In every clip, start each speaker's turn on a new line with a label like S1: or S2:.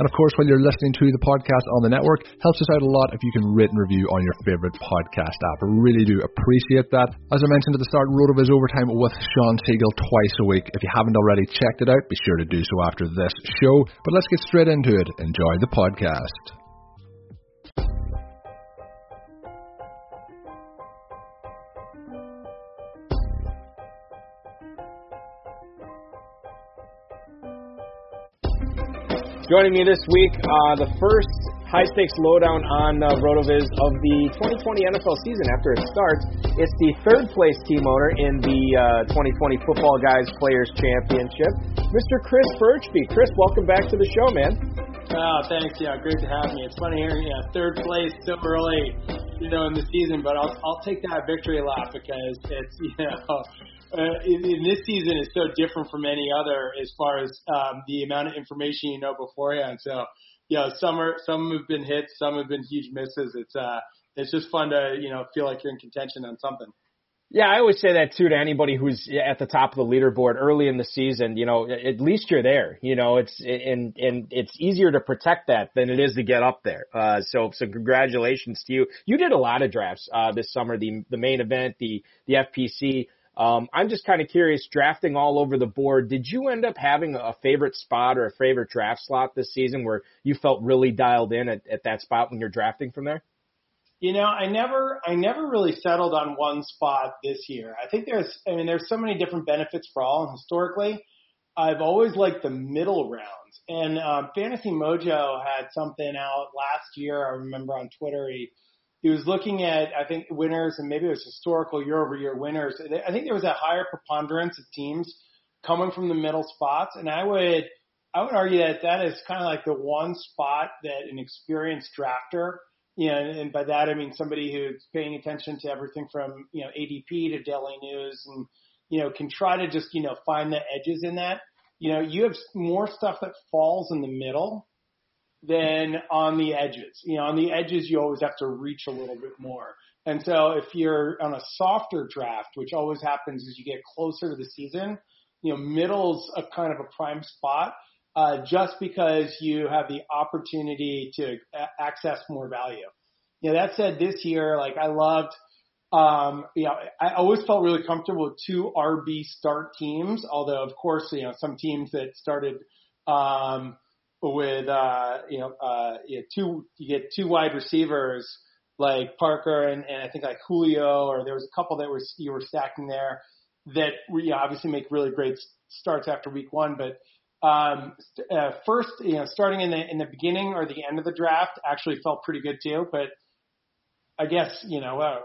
S1: And of course, while you're listening to the podcast on the network, helps us out a lot if you can rate and review on your favorite podcast app. Really do appreciate that. As I mentioned at the start, RotoViz Overtime with Shawn Siegele twice a week. If you haven't already checked it out, be sure to do so after this show. But let's get straight into it. Enjoy the podcast.
S2: Joining me this week, uh, the first high stakes lowdown on uh, RotoViz of the 2020 NFL season after it starts. It's the third place team owner in the uh, 2020 Football Guys Players Championship, Mr. Chris Birchby. Chris, welcome back to the show, man.
S3: Oh, thanks. Yeah, great to have me. It's funny hearing yeah, third place so early, you know, in the season, but I'll I'll take that victory lap because it's you know uh, in, in this season is so different from any other as far as um, the amount of information you know beforehand. So, you know, some are some have been hits, some have been huge misses. It's uh, it's just fun to you know feel like you're in contention on something.
S2: Yeah, I always say that too to anybody who's at the top of the leaderboard early in the season. You know, at least you're there. You know, it's and and it's easier to protect that than it is to get up there. Uh, so so congratulations to you. You did a lot of drafts uh, this summer. The the main event, the the FPC. Um, I'm just kind of curious, drafting all over the board, did you end up having a favorite spot or a favorite draft slot this season where you felt really dialed in at, at that spot when you're drafting from there?
S3: You know, I never, I never really settled on one spot this year. I think there's, I mean, there's so many different benefits for all. And historically, I've always liked the middle rounds. And um, Fantasy Mojo had something out last year. I remember on Twitter, he he was looking at, I think, winners and maybe it was historical year over year winners. I think there was a higher preponderance of teams coming from the middle spots. And I would, I would argue that that is kind of like the one spot that an experienced drafter, you know, and by that I mean somebody who's paying attention to everything from, you know, ADP to Daily News and, you know, can try to just, you know, find the edges in that. You know, you have more stuff that falls in the middle than on the edges. You know, on the edges, you always have to reach a little bit more. And so if you're on a softer draft, which always happens as you get closer to the season, you know, middle's a kind of a prime spot, uh, just because you have the opportunity to a- access more value. You know, that said, this year, like I loved, um, you know, I always felt really comfortable with two RB start teams, although of course, you know, some teams that started um, with uh, you know uh, you two you get two wide receivers like Parker and, and I think like Julio or there was a couple that were you were stacking there that know, obviously make really great starts after week one, but um, uh, first, you know, starting in the in the beginning or the end of the draft actually felt pretty good too. But I guess you know uh,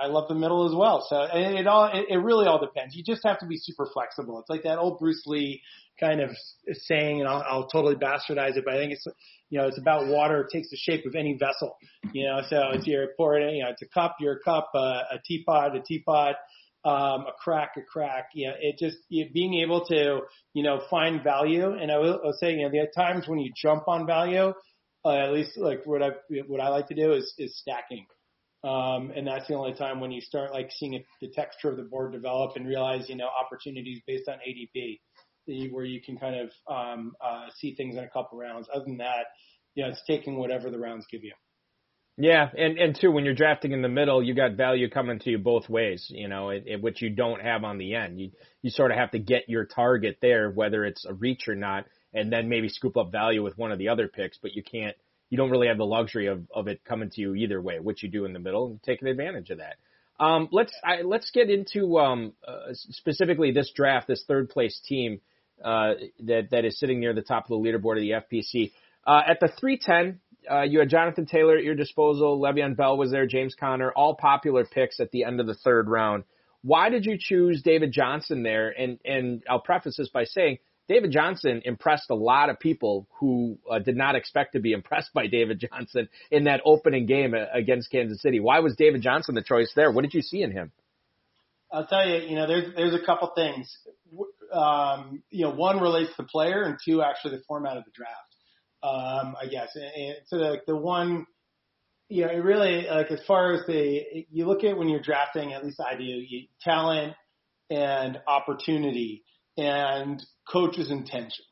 S3: I love the middle as well. So it, all it, it really all depends. You just have to be super flexible. It's like that old Bruce Lee kind of saying, and I'll, I'll totally bastardize it, but I think it's you know it's about water. It takes the shape of any vessel. You know, so it's your pour it. You know, it's a cup, your cup, uh, a teapot, a teapot um, a crack, a crack. You know, it just you being able to you know find value. And I will I'll say you know there are times when you jump on value. Uh, at least like what I what I like to do is is stacking. Um, and that's the only time when you start like seeing it, the texture of the board develop and realize, you know, opportunities based on ADP where you can kind of um, uh, see things in a couple rounds. Other than that, you know, it's taking whatever the rounds give you.
S2: Yeah, and and two, when you're drafting in the middle, you got value coming to you both ways, you know, it, it, which you don't have on the end. You you sort of have to get your target there, whether it's a reach or not, and then maybe scoop up value with one of the other picks. But you can't, you don't really have the luxury of of it coming to you either way, which you do in the middle, and taking advantage of that. Um, let's I, let's get into um, uh, specifically this draft, this third place team uh, that that is sitting near the top of the leaderboard of the FPC. Uh, at the 310, uh, you had Jonathan Taylor at your disposal. Le'Veon Bell was there. James Conner, all popular picks at the end of the third round. Why did you choose David Johnson there? And and I'll preface this by saying David Johnson impressed a lot of people who uh, did not expect to be impressed by David Johnson in that opening game uh, against Kansas City. Why was David Johnson the choice there? What did you see in him?
S3: I'll tell you, you know, there's there's a couple things. Um, you know, one relates to the player, and two, actually the format of the draft um, I guess. And, and so the one, you know, it really like as far as the you look at when you're drafting, at least I do, you, talent and opportunity and coach's intention.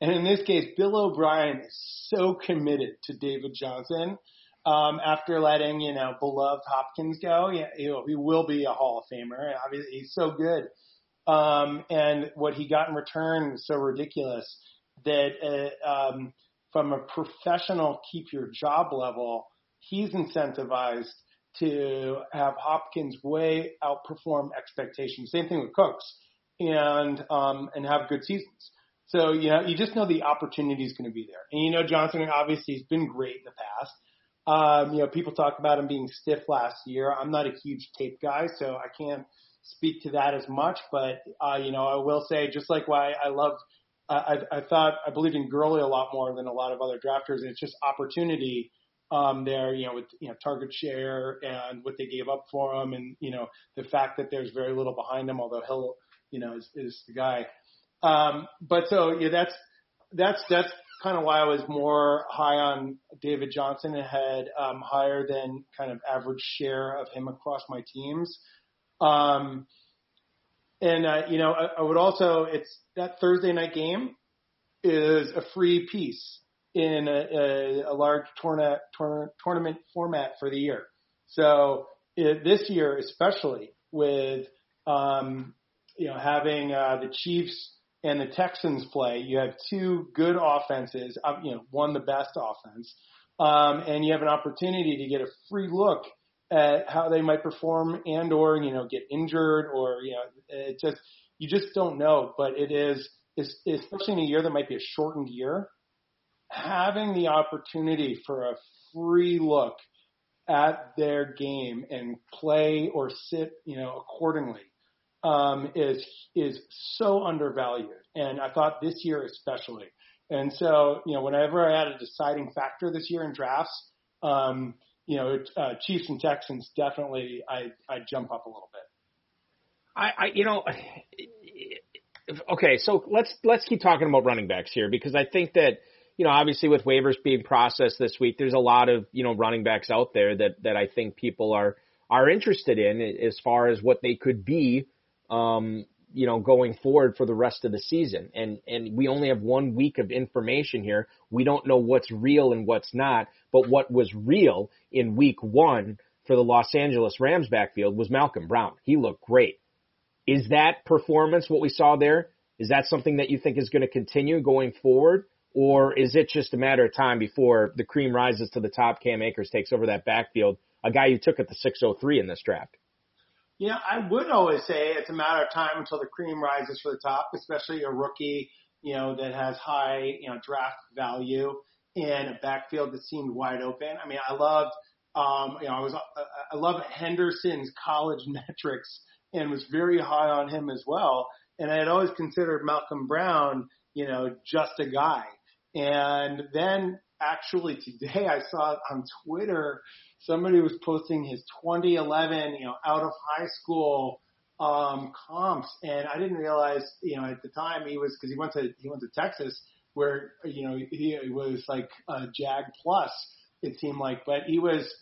S3: And in this case, Bill O'Brien is so committed to David Johnson. Um, after letting, you know, beloved Hopkins go, yeah, he will be a Hall of Famer. Obviously, he's so good. Um, and what he got in return was so ridiculous that, uh, um, from a professional keep your job level, he's incentivized to have Hopkins way outperform expectations. Same thing with Cooks and um, and have good seasons. So you know you just know the opportunity is going to be there. And you know Johnson obviously has been great in the past. Um, you know people talk about him being stiff last year. I'm not a huge tape guy, so I can't speak to that as much. But uh, you know I will say just like why I loved I, I thought I believed in Gurley a lot more than a lot of other drafters, and it's just opportunity um, there, you know, with you know target share and what they gave up for him, and you know the fact that there's very little behind him, although Hill, you know, is, is the guy. Um, but so yeah, that's that's that's kind of why I was more high on David Johnson and had um, higher than kind of average share of him across my teams. Um, and uh, you know, I, I would also it's that Thursday night game is a free piece in a, a, a large tourna, tourna, tournament format for the year. So it, this year, especially with um, you know having uh, the Chiefs and the Texans play, you have two good offenses. Uh, you know, one the best offense, um, and you have an opportunity to get a free look at how they might perform and or you know get injured or you know it just you just don't know. But it is, is especially in a year that might be a shortened year, having the opportunity for a free look at their game and play or sit, you know, accordingly, um, is is so undervalued. And I thought this year especially. And so, you know, whenever I had a deciding factor this year in drafts, um, you know, uh, Chiefs and Texans definitely I I jump up a little bit.
S2: I, I you know, okay, so let's let's keep talking about running backs here because I think that you know obviously with waivers being processed this week, there's a lot of you know running backs out there that that I think people are are interested in as far as what they could be, um, you know, going forward for the rest of the season. And and we only have one week of information here. We don't know what's real and what's not. But what was real in week one for the Los Angeles Rams backfield was Malcolm Brown. He looked great. Is that performance what we saw there? Is that something that you think is going to continue going forward? Or is it just a matter of time before the cream rises to the top? Cam Akers takes over that backfield, a guy you took at the 603 in this draft.
S3: Yeah, I would always say it's a matter of time until the cream rises for the top, especially a rookie, you know, that has high, you know, draft value in a backfield that seemed wide open. I mean, I loved, um, you know, I was, I love Henderson's college metrics and was very high on him as well. And I had always considered Malcolm Brown, you know, just a guy. And then actually today I saw on Twitter somebody was posting his 2011, you know, out of high school um comps and I didn't realize, you know, at the time he was cuz he went to he went to Texas where you know he was like a Jag plus it seemed like, but he was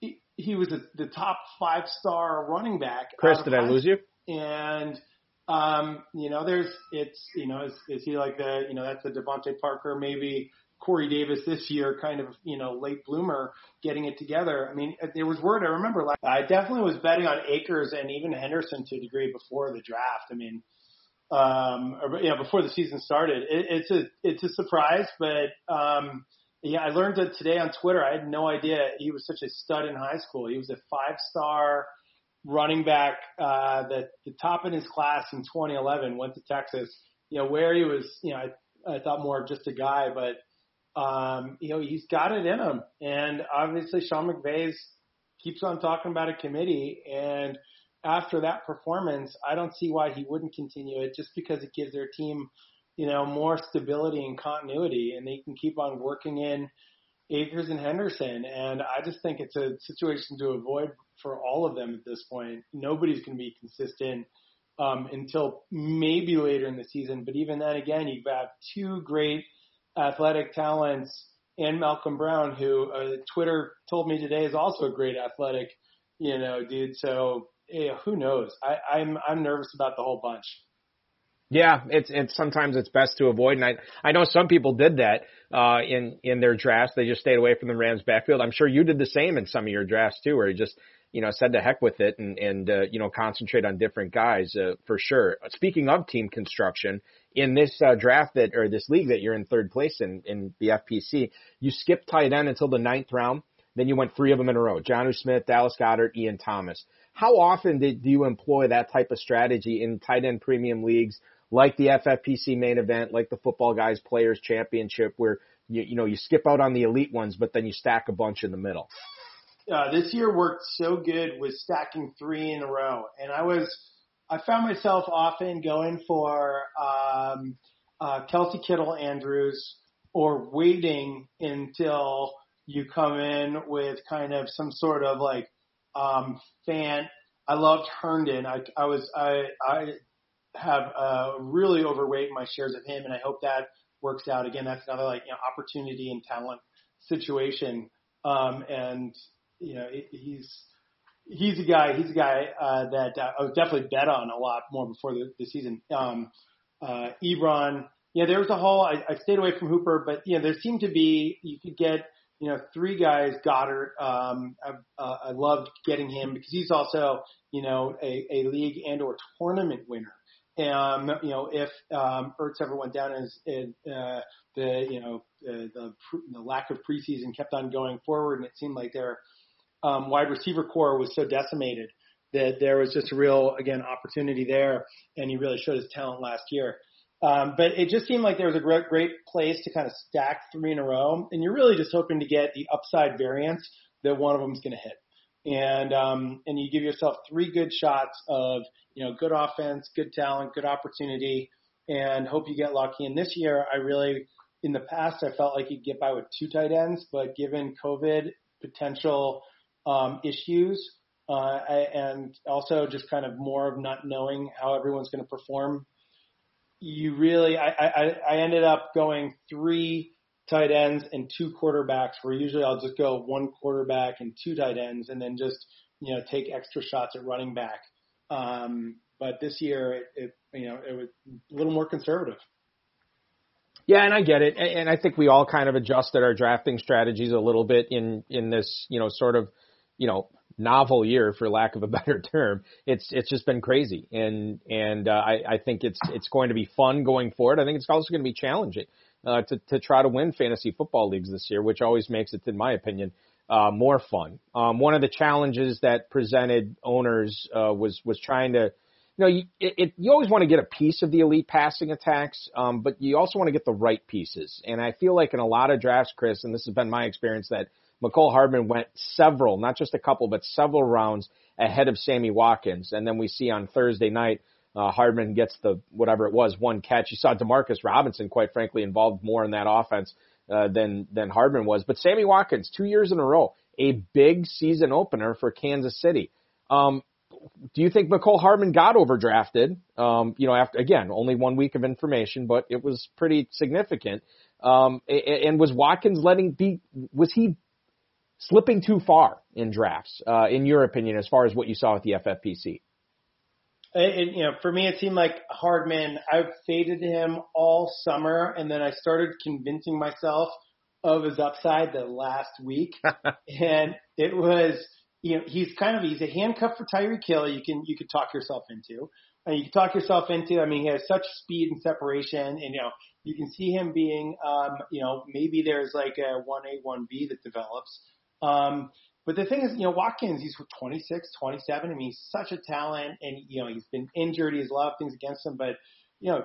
S3: he, he was a, the top five star running back.
S2: Chris, did I lose you?
S3: And um, you know, there's it's you know, is, is he like the you know that's the DeVante Parker maybe Corey Davis this year, kind of you know late bloomer getting it together. I mean, there was word I remember. Like, I definitely was betting on Akers and even Henderson to a degree before the draft. I mean, um, or, know, before the season started. It, it's a it's a surprise, but um, yeah, I learned that today on Twitter. I had no idea he was such a stud in high school. He was a five star running back, uh, the, the top in his class in 2011, went to Texas. You know, where he was, you know, I, I thought more of just a guy, but, um, you know, he's got it in him. And obviously Sean McVay's keeps on talking about a committee. And after that performance, I don't see why he wouldn't continue it just because it gives their team, you know, more stability and continuity and they can keep on working in Akers and Henderson. And I just think it's a situation to avoid for all of them at this point. Nobody's going to be consistent um, until maybe later in the season. But even then, again, you have two great athletic talents and Malcolm Brown, who uh, Twitter told me today is also a great athletic, you know, dude. So yeah, who knows? I, I'm I'm nervous about the whole bunch.
S2: Yeah, it's it's sometimes it's best to avoid, and I I know some people did that uh, in in their drafts. They just stayed away from the Rams backfield. I'm sure you did the same in some of your drafts too, where you just you know said to heck with it and and uh, you know concentrate on different guys uh, for sure. Speaking of team construction, in this uh, draft that or this league that you're in third place in in the FPC, you skipped tight end until the ninth round. Then you went three of them in a row: Jonnu Smith, Dallas Goedert, Ian Thomas. How often did, do you employ that type of strategy in tight end premium leagues? like the FFPC main event, like the Football Guys Players Championship, where you you know you skip out on the elite ones, but then you stack a bunch in the middle.
S3: Uh, this year worked so good with stacking three in a row, and I was I found myself often going for um, uh, Kelce Kittle Andrews or waiting until you come in with kind of some sort of like um, fan. I loved Herndon. I, I was I I have uh, really overweight my shares of him, and I hope that works out. Again, that's another like you know, opportunity and talent situation. Um, and you know, he's he's a guy he's a guy uh, that uh, I would definitely bet on a lot more before the, the season. Um, uh, Ebron, yeah, there was a whole. I, I stayed away from Hooper, but you know, there seemed to be you could get you know three guys. Goedert, um, I, uh, I loved getting him because he's also you know a, a league and or tournament winner. Um, you know, if um, Ertz ever went down as uh, the you know the, the the lack of preseason kept on going forward, and it seemed like their um, wide receiver core was so decimated that there was just a real again opportunity there, and he really showed his talent last year. Um, but it just seemed like there was a great, great place to kind of stack three in a row, and you're really just hoping to get the upside variance that one of them is going to hit and um, and you give yourself three good shots of you know good offense, good talent, good opportunity, and hope you get lucky. And this year, I really in the past I felt like you'd get by with two tight ends, but given COVID potential um, issues. Uh, and also just kind of more of not knowing how everyone's going to perform. You really, I, I, I ended up going three tight ends and two quarterbacks where usually I'll just go one quarterback and two tight ends and then just, you know, take extra shots at running back. Um, but this year it, it, you know, it was a little more conservative.
S2: Yeah, and I get it. And I think we all kind of adjusted our drafting strategies a little bit in, in this, you know, sort of, you know, novel year, for lack of a better term. It's it's just been crazy, and and uh, I I think it's it's going to be fun going forward. I think it's also going to be challenging uh, to to try to win fantasy football leagues this year, which always makes it, in my opinion, uh, more fun. Um, one of the challenges that presented owners uh, was was trying to you know, you, it, it, you always want to get a piece of the elite passing attacks, um, but you also want to get the right pieces. And I feel like in a lot of drafts, Chris, and this has been my experience, that Mecole Hardman went several, not just a couple, but several rounds ahead of Sammy Watkins. And then we see on Thursday night, uh, Hardman gets the whatever it was, one catch. You saw Demarcus Robinson, quite frankly, involved more in that offense uh, than than Hardman was. But Sammy Watkins, two years in a row, a big season opener for Kansas City. Um, do you think Mecole Hardman got overdrafted? Um, you know, after again, only one week of information, but it was pretty significant. Um, and was Watkins letting be? Was he slipping too far in drafts, uh, in your opinion, as far as what you saw with the FFPC?
S3: It, you know, for me, it seemed like Hardman. I faded him all summer, and then I started convincing myself of his upside the last week, and it was, you know, he's kind of he's a handcuff for Tyreek Hill. You can you could talk yourself into, and you can talk yourself into. I mean, he has such speed and separation, and you know, you can see him being, um, you know, maybe there's like a one A one B that develops. Um, but the thing is, you know, Watkins, he's 26, 27. I mean, he's such a talent and, you know, he's been injured. He has a lot of things against him, but, you know,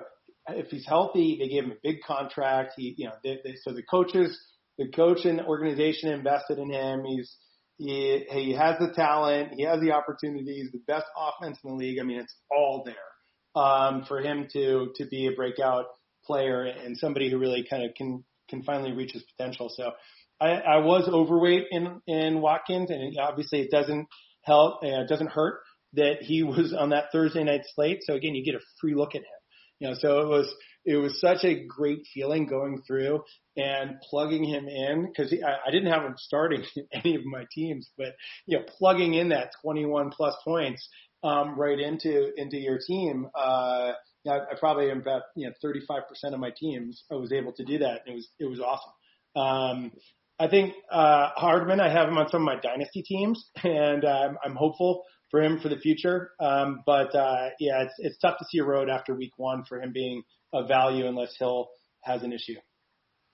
S3: if he's healthy, they gave him a big contract. He, you know, they, they, so the coaches, the coach and organization invested in him. He's, he, he has the talent. He has the opportunities, the best offense in the league. I mean, it's all there, um, for him to, to be a breakout player and somebody who really kind of can, can finally reach his potential. So, I, I was overweight in in Watkins, and obviously it doesn't help. Uh, it doesn't hurt that he was on that Thursday night slate. So again, you get a free look at him. You know, so it was it was such a great feeling going through and plugging him in because I, I didn't have him starting in any of my teams, but you know, plugging in that 21 plus points um, right into into your team. Uh, I, I probably am about you know 35% of my teams I was able to do that, and it was it was awesome. Um, I think uh, Hardman, I have him on some of my dynasty teams, and um, I'm hopeful for him for the future. Um, but uh, yeah, it's it's tough to see a road after week one for him being a value unless Hill has an issue.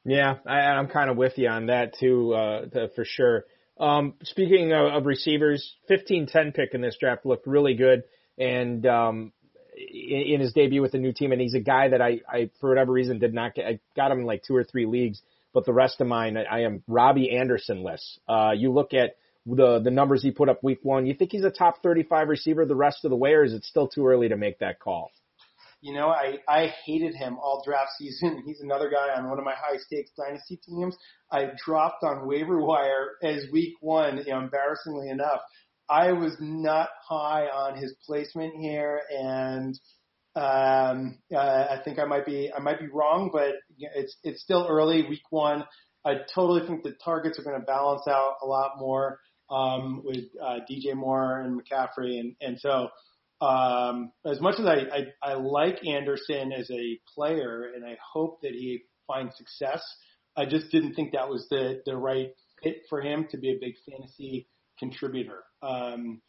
S2: Yeah, I, I'm kind of with you on that too, uh, to, for sure. Um, speaking of, of receivers, 15-10 pick in this draft looked really good, and um, in, in his debut with the new team, and he's a guy that I, I for whatever reason did not get. I got him in like two or three leagues but the rest of mine, I, am Robbie Anderson-less. Uh, you look at the the numbers he put up week one. You think he's a top 35 receiver the rest of the way, or is it still too early to make that call?
S3: You know, I I hated him all draft season. He's another guy on one of my high stakes dynasty teams. I dropped on waiver wire as week one. You know, embarrassingly enough, I was not high on his placement here, and um, uh, I think I might be I might be wrong, but it's it's still early, week one. I totally think the targets are going to balance out a lot more um, with uh, DJ Moore and McCaffrey, and and so um, as much as I, I I like Anderson as a player, and I hope that he finds success, I just didn't think that was the the right fit for him to be a big fantasy contributor. Um,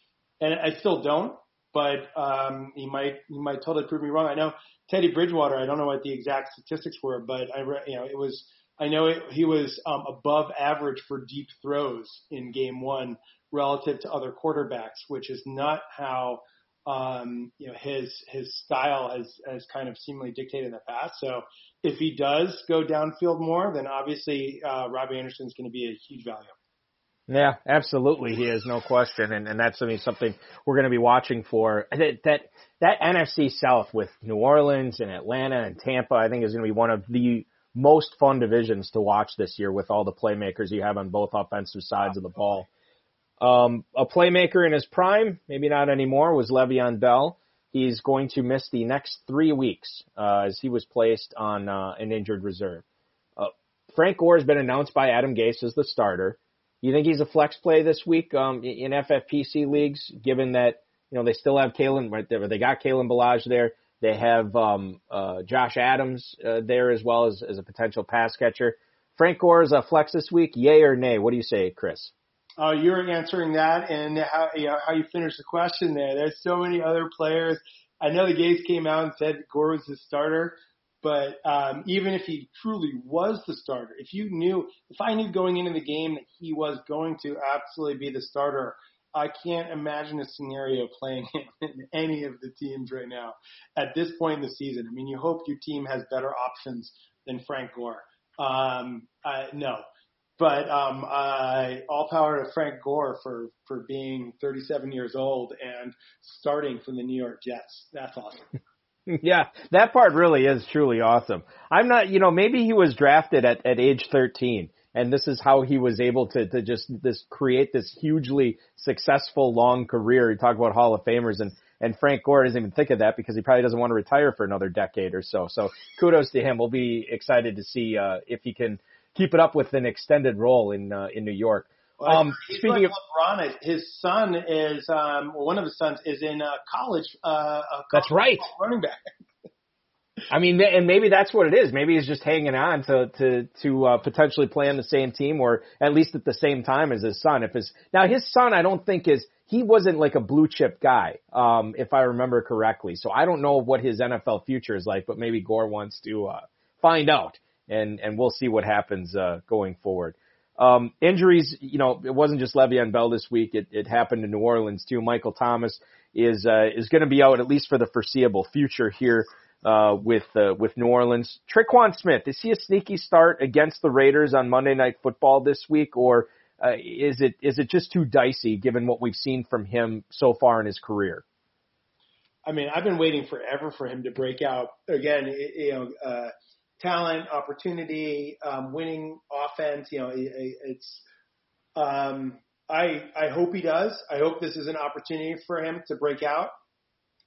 S3: and I still don't but um, he might he might totally prove me wrong. I know Teddy Bridgewater. I don't know what the exact statistics were, but I you know it was I know it, he was um, above average for deep throws in game one relative to other quarterbacks, which is not how um, you know his his style has has kind of seemingly dictated in the past. So if he does go downfield more, then obviously uh, Robbie Anderson is going to be a huge value.
S2: Yeah, absolutely. He is no question. And, and that's I mean, something we're going to be watching for. That, that, that NFC South with New Orleans and Atlanta and Tampa, I think is going to be one of the most fun divisions to watch this year with all the playmakers you have on both offensive sides of the ball. Um, a playmaker in his prime, maybe not anymore, was Le'Veon Bell. He's going to miss the next three weeks uh, as he was placed on uh, an injured reserve. Uh, Frank Gore has been announced by Adam Gase as the starter. You think he's a flex play this week um, in FFPC leagues, given that you know they still have Kalen right there. They got Kalen Ballage there. They have um, uh, Josh Adams uh, there as well as, as a potential pass catcher. Frank Gore is a flex this week. Yay or nay? What do you say, Chris?
S3: Oh, you're answering that and how you know, how you finish the question there. There's so many other players. I know the Gase came out and said Gore was the starter, but um, even if he truly was the starter, if you knew, if I knew going into the game that he was going to absolutely be the starter, I can't imagine a scenario playing him in any of the teams right now at this point in the season. I mean, you hope your team has better options than Frank Gore. Um, uh, no, but um, uh, all power to Frank Gore for for being 37 years old and starting for the New York Jets. That's awesome.
S2: yeah, that part really is truly awesome. I'm not, you know, maybe he was drafted at at age 13 and this is how he was able to to just this create this hugely successful long career. You talk about Hall of Famers and and Frank Gore doesn't even think of that because he probably doesn't want to retire for another decade or so. So kudos to him. We'll be excited to see uh, if he can keep it up with an extended role in uh, in New York.
S3: Well, um, speaking like of LeBron, his son is um, one of his sons is in uh, college. Uh, college
S2: that's right,
S3: running back.
S2: I mean, and maybe that's what it is. Maybe he's just hanging on to to to uh, potentially play on the same team, or at least at the same time as his son. If his now his son, I don't think is he wasn't like a blue chip guy, um, if I remember correctly. So I don't know what his NFL future is like, but maybe Gore wants to uh, find out and and we'll see what happens uh, going forward. Um, injuries, you know, it wasn't just Le'Veon Bell this week. It, it happened in New Orleans too. Michael Thomas is uh, is going to be out at least for the foreseeable future here uh, with uh, with New Orleans. Tre'Quan Smith is he a sneaky start against the Raiders on Monday Night Football this week, or uh, is it is it just too dicey given what we've seen from him so far in his career?
S3: I mean, I've been waiting forever for him to break out again. You know, uh, talent, opportunity, um, winning offense. You know, it, it's. Um, I I hope he does. I hope this is an opportunity for him to break out.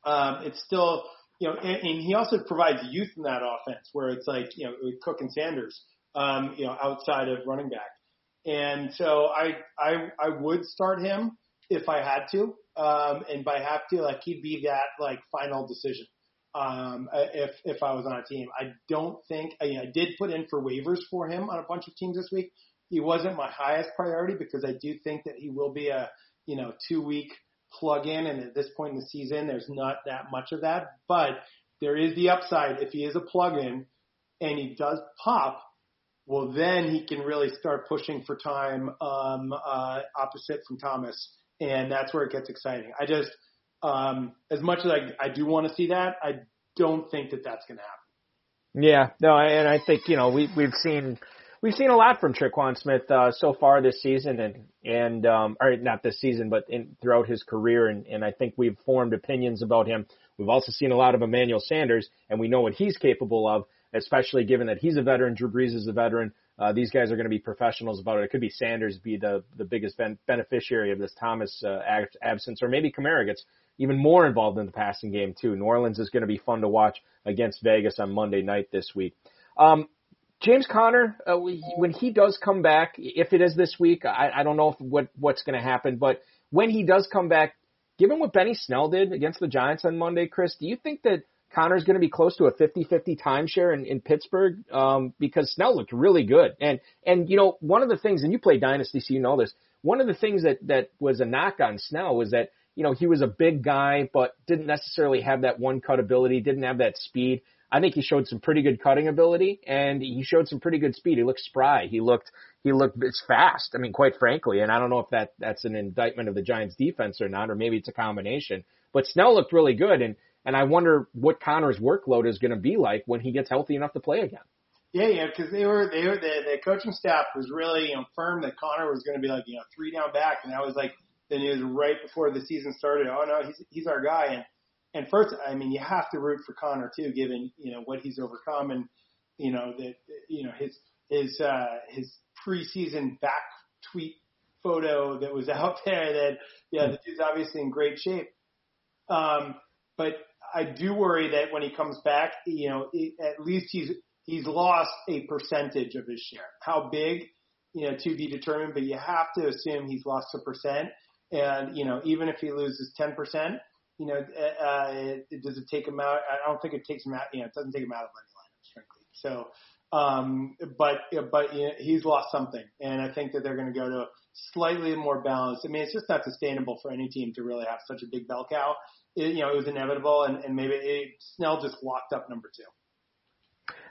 S3: Um, it's still, you know, and, and he also provides youth in that offense where it's like, you know, Cook and Sanders, um, you know, outside of running back. And so I I I would start him if I had to. Um, and by have to, like he'd be that like final decision um, if if I was on a team. I don't think I, I did put in for waivers for him on a bunch of teams this week. He wasn't my highest priority because I do think that he will be a you know two week plug in, and at this point in the season, there's not that much of that. But there is the upside if he is a plug in and he does pop. Well, then he can really start pushing for time um, uh, opposite from Thomas, and that's where it gets exciting. I just um, as much as I, I do want to see that, I don't think that that's going to happen.
S2: Yeah, no, and I think you know we we've seen we've seen a lot from Tre'Quan Smith uh, so far this season, and and um, or not this season, but in, throughout his career, and and I think we've formed opinions about him. We've also seen a lot of Emmanuel Sanders, and we know what he's capable of, especially given that he's a veteran. Drew Brees is a veteran. Uh, these guys are going to be professionals about it. It could be Sanders be the the biggest ben- beneficiary of this Thomas uh, absence, or maybe Kamara gets even more involved in the passing game too. New Orleans is going to be fun to watch against Vegas on Monday night this week. Um, James Conner, uh, when he does come back, if it is this week, I, I don't know if, what what's going to happen, but when he does come back, given what Benny Snell did against the Giants on Monday, Chris, do you think that Conner's going to be close to a 50-50 timeshare in, in Pittsburgh? Um, because Snell looked really good, and and you know one of the things, and you play Dynasty, so you know this. One of the things that that was a knock on Snell was that you know, he was a big guy, but didn't necessarily have that one cut ability, didn't have that speed. I think he showed some pretty good cutting ability and he showed some pretty good speed. He looked spry. He looked, he looked, it's fast. I mean, quite frankly, and I don't know if that, that's an indictment of the Giants defense or not, or maybe it's a combination, but Snell looked really good. And, and I wonder what Conner's workload is going to be like when he gets healthy enough to play again.
S3: Yeah, yeah, because they were they were the, the coaching staff was really you know firm that Conner was going to be like you know three down back, and that was like then it was right before the season started. Oh no, he's he's our guy. And and first, I mean, you have to root for Conner too, given you know what he's overcome and you know that you know his his uh, his preseason back tweet photo that was out there. That yeah, the dude's obviously in great shape. Um, but I do worry that when he comes back, you know, it, at least he's he's lost a percentage of his share. How big, you know, to be determined. But you have to assume he's lost a percent. And, you know, even if he loses 10%, you know, uh, uh, it, does it take him out? I don't think it takes him out, you know, it doesn't take him out of any lineups, frankly. So, Um, but but you know, he's lost something, and I think that they're going to go to slightly more balanced. I mean, it's just not sustainable for any team to really have such a big bell cow. It, you know, it was inevitable, and, and maybe it, Snell just locked up number two.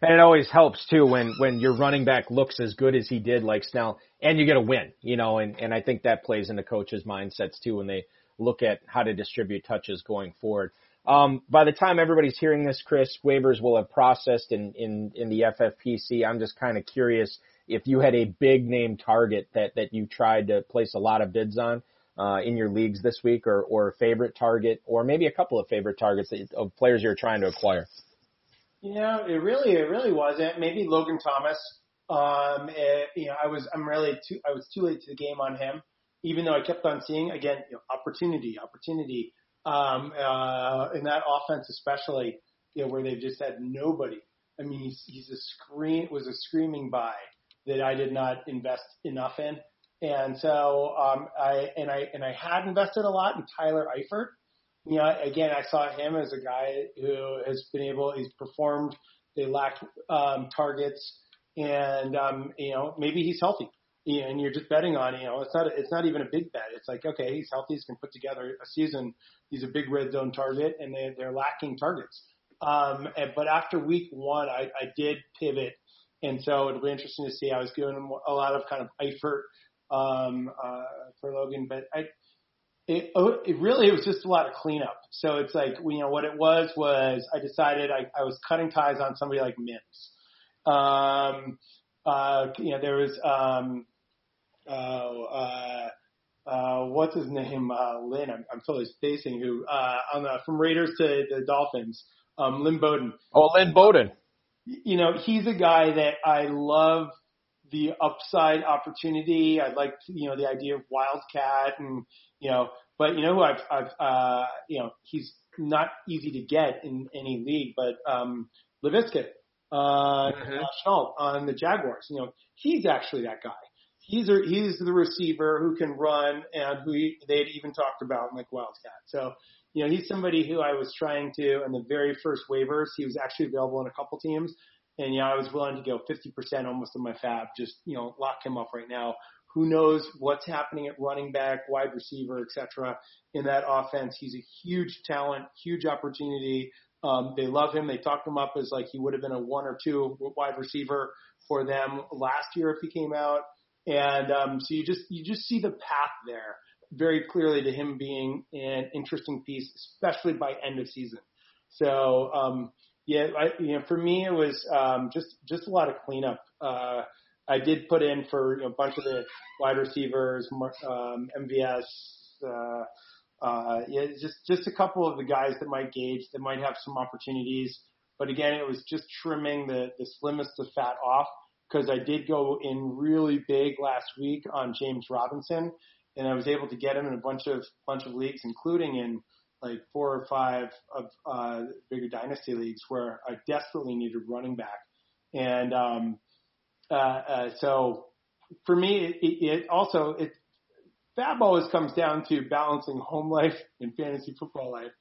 S2: And it always helps too when when your running back looks as good as he did, like Snell, and you get a win, you know. And and I think that plays into coaches' mindsets too when they look at how to distribute touches going forward. Um, by the time everybody's hearing this, Chris, waivers will have processed in in in the FFPC. I'm just kind of curious if you had a big name target that that you tried to place a lot of bids on uh, in your leagues this week, or or a favorite target, or maybe a couple of favorite targets that, of players you're trying to acquire.
S3: You know, it really, it really wasn't. Maybe Logan Thomas. Um, it, you know, I was, I'm really too, I was too late to the game on him, even though I kept on seeing again, you know, opportunity, opportunity, um, uh, in that offense, especially, you know, where they've just had nobody. I mean, he's, he's a scream, was a screaming buy that I did not invest enough in. And so, um, I, and I, and I had invested a lot in Tyler Eifert you know, again, I saw him as a guy who has been able, he's performed, they lacked um, targets, and um, you know, maybe he's healthy. You know, and you're just betting on, you know, it's not, it's not even a big bet. It's like, okay, he's healthy, he's can put together a season. He's a big red zone target, and they, they're lacking targets. Um, and, but after week one, I, I did pivot, and so it'll be interesting to see. I was doing a lot of kind of effort um, uh, for Logan, but I, it, oh, it really it was just a lot of cleanup. So it's like you know what it was was I decided I, I was cutting ties on somebody like Mims. Um, uh, you know there was um, what's his name uh, Lynn I'm, I'm totally spacing who uh, on the from Raiders to the Dolphins um, Lynn Bowden.
S2: Oh, Lynn Bowden.
S3: You know he's a guy that I love the upside opportunity. I like, you know, the idea of wildcat and, you know, but you know who I've, I've, uh, you know, he's not easy to get in any league, but, um, Laviska, uh, mm-hmm. on the Jaguars, you know, he's actually that guy. He's a, he's the receiver who can run and who they had even talked about like Wildcat. So, you know, he's somebody who I was trying to, in the very first waivers, he was actually available in a couple teams. And yeah, I was willing to go 50% almost of my FAAB, just, you know, lock him up right now. Who knows what's happening at running back, wide receiver, etc. in that offense. He's a huge talent, huge opportunity. Um, they love him. They talked him up as like he would have been a one or two wide receiver for them last year if he came out. And um, so you just you just see the path there very clearly to him being an interesting piece, especially by end of season. So um, yeah, I, you know, for me it was um, just just a lot of cleanup. Uh, I did put in for you know, a bunch of the wide receivers, um, MVS, uh, uh, yeah, just just a couple of the guys that might gauge that might have some opportunities. But again, it was just trimming the the slimmest of fat off because I did go in really big last week on James Robinson, and I was able to get him in a bunch of bunch of leagues, including in like four or five of uh, bigger dynasty leagues where I desperately needed running back, and um, uh, uh, so for me, it, it also it FAAB always comes down to balancing home life and fantasy football life,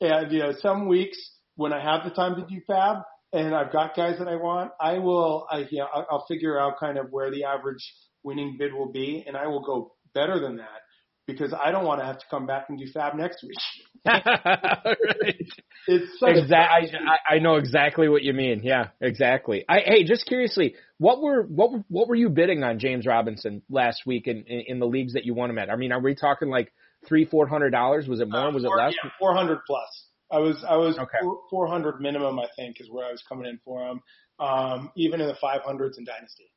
S3: and you know some weeks when I have the time to do FAAB and I've got guys that I want, I will I you know I'll, I'll figure out kind of where the average winning bid will be, and I will go better than that because I don't want to have to come back and do FAAB next week.
S2: right. It's exactly. I, I know exactly what you mean. Yeah, exactly. I hey, just curiously, what were what were, what were you bidding on James Robinson last week in, in, in the leagues that you won him at? I mean, are we talking like three four hundred dollars? Was it more? Uh, was
S3: four,
S2: it less?
S3: Yeah, four hundred plus. I was I was okay. four hundred minimum. I think is where I was coming in for him. Um, even in the five hundreds in Dynasty.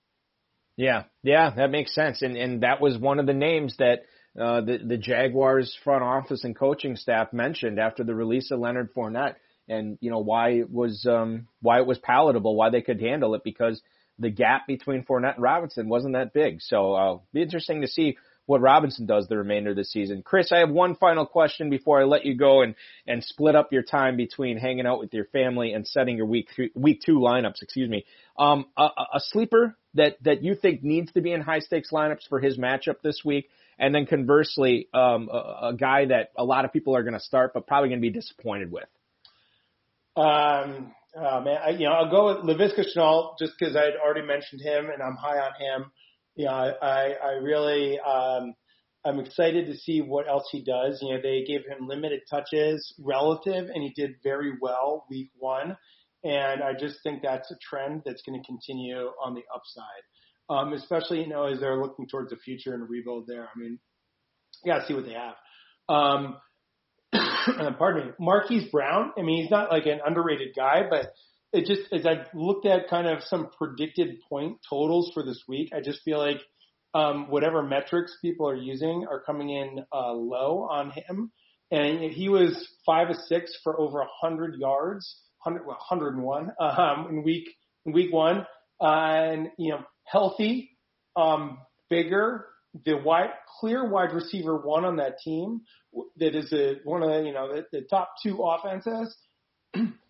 S2: Yeah, yeah, that makes sense. And and that was one of the names that uh, the the Jaguars front office and coaching staff mentioned after the release of Leonard Fournette, and you know why it was um, why it was palatable, why they could handle it because the gap between Fournette and Robinson wasn't that big. So uh, be interesting to see what Robinson does the remainder of the season. Chris, I have one final question before I let you go and and split up your time between hanging out with your family and setting your week three, week two lineups. Excuse me. Um, a, a sleeper that that you think needs to be in high stakes lineups for his matchup this week and then conversely, um, a, a guy that a lot of people are going to start, but probably going to be disappointed with.
S3: Um, uh, man, I, you know, I'll go with Laviska Shenault just because I had already mentioned him and I'm high on him. Know, I, I, really, um, I'm excited to see what else he does. You know, they gave him limited touches relative and he did very well week one. And I just think that's a trend that's going to continue on the upside. Um, especially, you know, as they're looking towards the future and rebuild there. I mean, to see what they have. Um, pardon me, Marquise Brown. I mean, he's not like an underrated guy, but it just as I've looked at kind of some predicted point totals for this week, I just feel like um, whatever metrics people are using are coming in uh, low on him. And he was five of six for over a hundred yards, hundred well, 101 um, in week in week one, uh, and you know healthy, um, bigger, the wide, clear wide receiver one on that team that is a, one of the, you know, the, the top two offenses.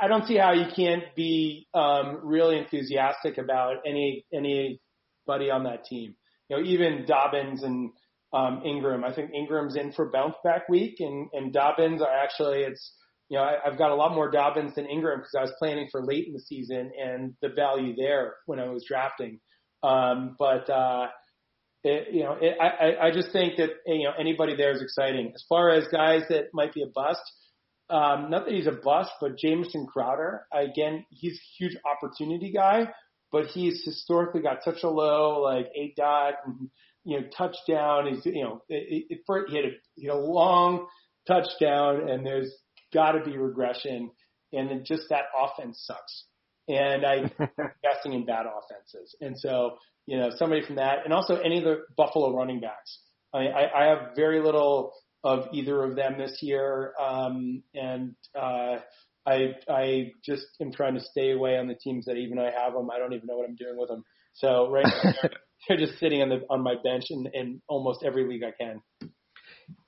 S3: I don't see how you can't be um, really enthusiastic about any anybody on that team. You know, even Dobbins and um, Ingram. I think Ingram's in for bounce back week, and and Dobbins are actually it's you know I, I've got a lot more Dobbins than Ingram because I was planning for late in the season and the value there when I was drafting. Um, but uh, it, you know, it, I, I just think that you know anybody there is exciting. As far as guys that might be a bust, um, not that he's a bust, but Jamison Crowder, again, he's a huge opportunity guy, but he's historically got such a low like aDOT and you know touchdown. He's you know it, it, for, he had a he had a long touchdown, and there's got to be regression, and then just that offense sucks. And I'm investing in bad offenses, and so you know, somebody from that, and also any of the Buffalo running backs. I, I, I have very little of either of them this year, um, and uh, I I just am trying to stay away on the teams that even I have them. I don't even know what I'm doing with them. So right now they're, they're just sitting on the on my bench in, in almost every league I can.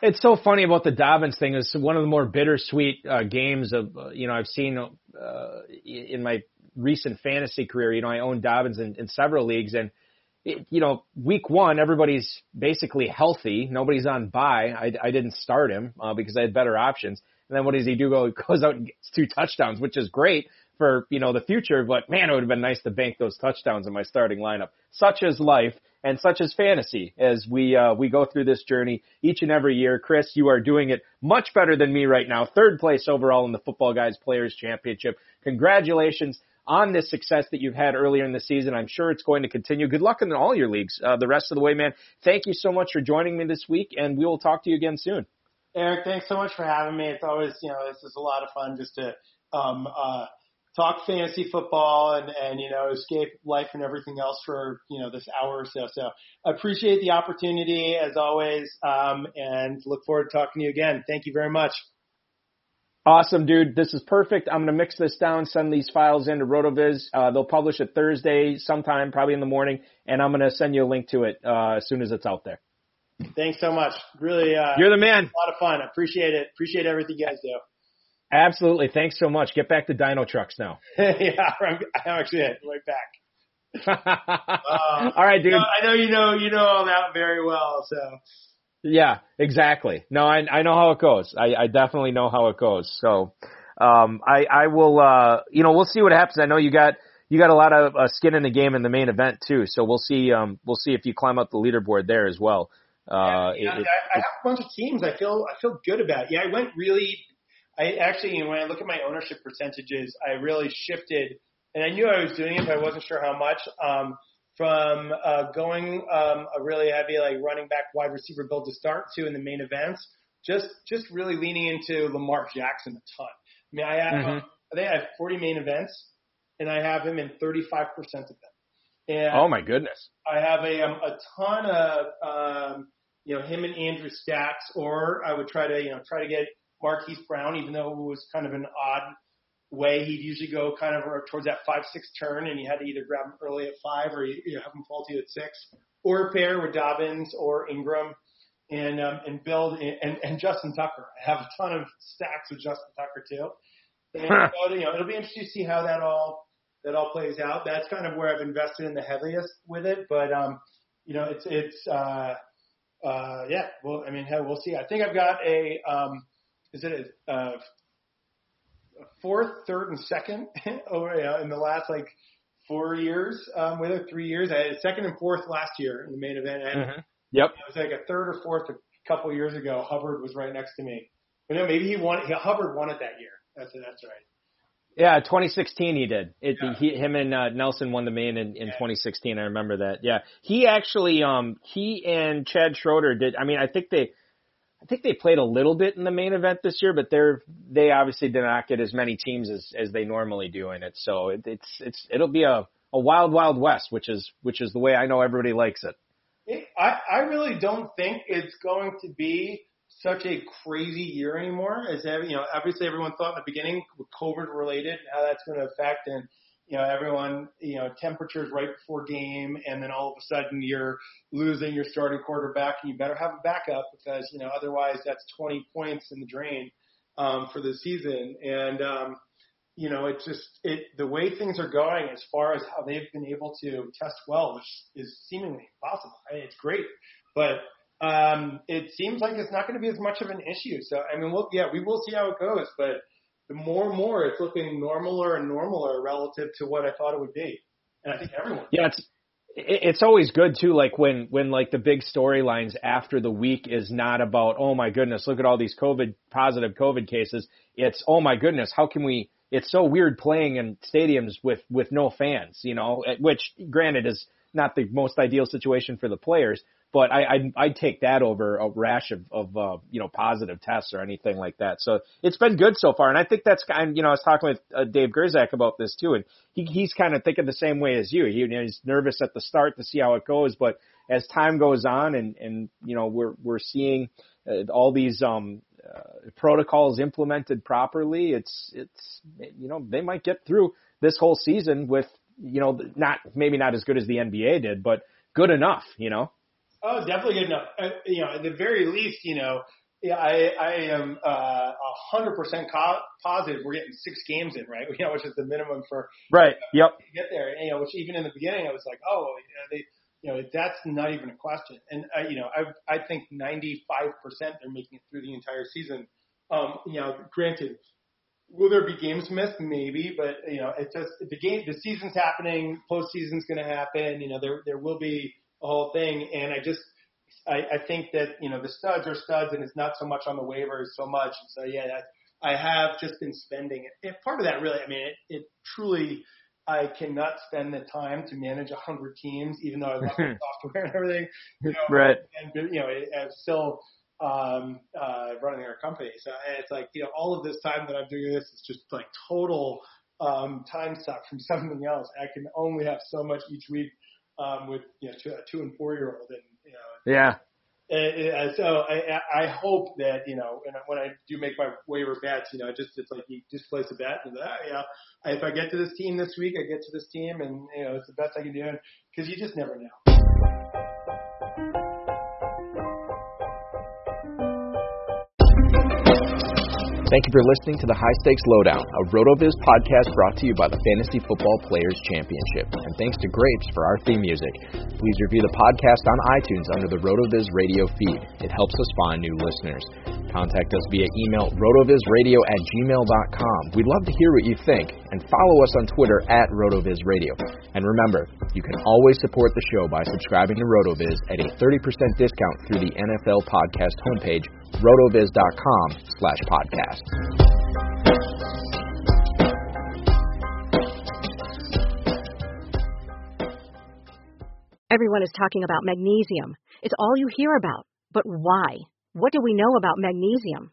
S2: It's so funny about the Dobbins thing. It's one of the more bittersweet uh, games of uh, you know I've seen uh, in my recent fantasy career. You know I own Dobbins in, in several leagues, and it, you know, week one, everybody's basically healthy. Nobody's on bye. I, I didn't start him uh, because I had better options. And then what does he do? Go goes out and gets two touchdowns, which is great for you know the future. But man, it would have been nice to bank those touchdowns in my starting lineup. Such is life, and such is fantasy as we uh, we go through this journey each and every year. Chris, you are doing it much better than me right now. Third place overall in the Football Guys Players Championship. Congratulations on this success that you've had earlier in the season. I'm sure it's going to continue. Good luck in all your leagues uh, the rest of the way, man. Thank you so much for joining me this week, and we will talk to you again soon.
S3: Eric, thanks so much for having me. It's always, you know, this is a lot of fun just to um, uh, talk fantasy football and, and, you know, escape life and everything else for, you know, this hour or so. So I appreciate the opportunity as always um, and look forward to talking to you again. Thank you very much.
S2: Awesome, dude. This is perfect. I'm going to mix this down, send these files into RotoViz. Uh, they'll publish it Thursday sometime, probably in the morning, and I'm going to send you a link to it uh, as soon as it's out there.
S3: Thanks so much. Really, uh,
S2: you're the man.
S3: A lot of fun. I appreciate it. Appreciate everything you guys do.
S2: Absolutely. Thanks so much. Get back to Dinotrux now.
S3: yeah, I'm, I'm actually right back.
S2: uh, all right, dude.
S3: I know you know you know all that very well. So
S2: yeah, exactly. No, I I know how it goes. I I definitely know how it goes. So, um, I I will uh, you know, we'll see what happens. I know you got you got a lot of uh, skin in the game in the main event too. So we'll see um we'll see if you climb up the leaderboard there as well.
S3: Uh, yeah, it, I, I have a bunch of teams. I feel I feel good about. Yeah, I went really. I actually, you know, when I look at my ownership percentages, I really shifted, and I knew I was doing it, but I wasn't sure how much. Um, from uh, going um, a really heavy like running back wide receiver build to start to in the main events, just just really leaning into Lamar Jackson a ton. I mean, I have mm-hmm. I think I have 40 main events, and I have him in 35 percent of them. And
S2: oh my goodness!
S3: I have a um, a ton of um, you know him and Andrews stacks, or I would try to you know try to get Marquise Brown, even though it was kind of an odd way, he'd usually go kind of towards that five six turn, and you had to either grab him early at five or you, you have him fall to you at six, or a pair with Dobbins or Ingram, and um, and build and, and Justin Tucker. I have a ton of stacks with Justin Tucker too, and so, you know it'll be interesting to see how that all that all plays out. That's kind of where I've invested in the heaviest with it, but um, you know it's it's uh, uh, yeah. Well, I mean, hell, we'll see. I think I've got a um, is it a uh, fourth, third, and second over in the last like four years. Um, with it, three years. I had second and fourth last year in the main event. And
S2: mm-hmm. Yep.
S3: It was like a third or fourth a couple of years ago. Hubbard was right next to me. But no, maybe he won. He, Hubbard won it that year. That's that's right.
S2: Yeah, 2016 he did. It, yeah. he, him and uh, Nelson won the main in, in yeah. 2016. I remember that. Yeah, he actually, um, he and Chad Schroeder did. I mean, I think they, I think they played a little bit in the main event this year, but they're they obviously did not get as many teams as as they normally do in it. So it, it's it's it'll be a a wild wild west, which is which is the way I know everybody likes it.
S3: it I I really don't think it's going to be such a crazy year anymore. As you know, obviously everyone thought in the beginning with COVID related how that's going to affect and you know everyone you know temperatures right before game and then all of a sudden you're losing your starting quarterback and you better have a backup because you know otherwise that's 20 points in the drain um, for the season and um, you know it just it the way things are going as far as how they've been able to test well which is seemingly impossible. I mean, it's great, but um, it seems like it's not going to be as much of an issue. So, I mean, we'll, yeah, we will see how it goes, but more and more it's looking normaler and normaler relative to what I thought it would be. And I think everyone.
S2: Yeah, it's, it's always good too, like when, when like the big storylines after the week is not about, oh my goodness, look at all these COVID positive COVID cases. It's, oh my goodness, how can we, it's so weird playing in stadiums with, with no fans, you know, which granted is not the most ideal situation for the players, but I, I'd, I'd take that over a rash of, of uh, you know, positive tests or anything like that. So it's been good so far. And I think that's kind you know, I was talking with uh, Dave Gerczak about this too. And he, he's kind of thinking the same way as you. He, you know, he's nervous at the start to see how it goes, but as time goes on and, and, you know, we're, we're seeing uh, all these, um, uh, protocols implemented properly, it's, it's, you know, they might get through this whole season with, you know, not, maybe not as good as the NBA did, but good enough, you know?
S3: Oh, definitely good enough. Uh, you know, at the very least, you know, yeah, I, I am uh, a hundred percent positive we're getting six games in, right? You know, which is the minimum for
S2: right. Yep.
S3: To get there, and, you know, which even in the beginning I was like, oh, you know, they, you know, that's not even a question. And uh, you know, I I think 95 percent they're making it through the entire season. Um, you know, granted, will there be games missed? Maybe, but you know, it's just the game, the season's happening, postseason's going to happen. You know, there there will be the whole thing. And I just, I, I think that, you know, the studs are studs and it's not so much on the waivers so much. And so, yeah, that, I have just been spending it. And part of that really, I mean, it, it truly, I cannot spend the time to manage a hundred teams, even though I love the software and everything, you know,
S2: right.
S3: and, you know, I'm still, um, uh, running our company. So it's like, you know, all of this time that I'm doing this is just like total, um, time suck from something else. I can only have so much each week um, with you know two, a two and four year old, and you know.
S2: Yeah.
S3: And, so I, I hope that you know, and when I do make my waiver bets, you know, just it's like you just place a bet and ah, yeah, if I get to this team this week, I get to this team, and you know, it's the best I can do, because you just never know.
S4: Thank you for listening to the High Stakes Lowdown, a RotoViz podcast brought to you by the Fantasy Football Players Championship. And thanks to Grapes for our theme music. Please review the podcast on iTunes under the RotoViz radio feed. It helps us find new listeners. Contact us via email rotovizradio at gmail.com. We'd love to hear what you think, and follow us on Twitter at rotovizradio. And remember, you can always support the show by subscribing to RotoViz at a 30% discount through the NFL podcast homepage rotoviz.com slash podcast.
S5: Everyone is talking about magnesium. It's all you hear about. But why? What do we know about magnesium?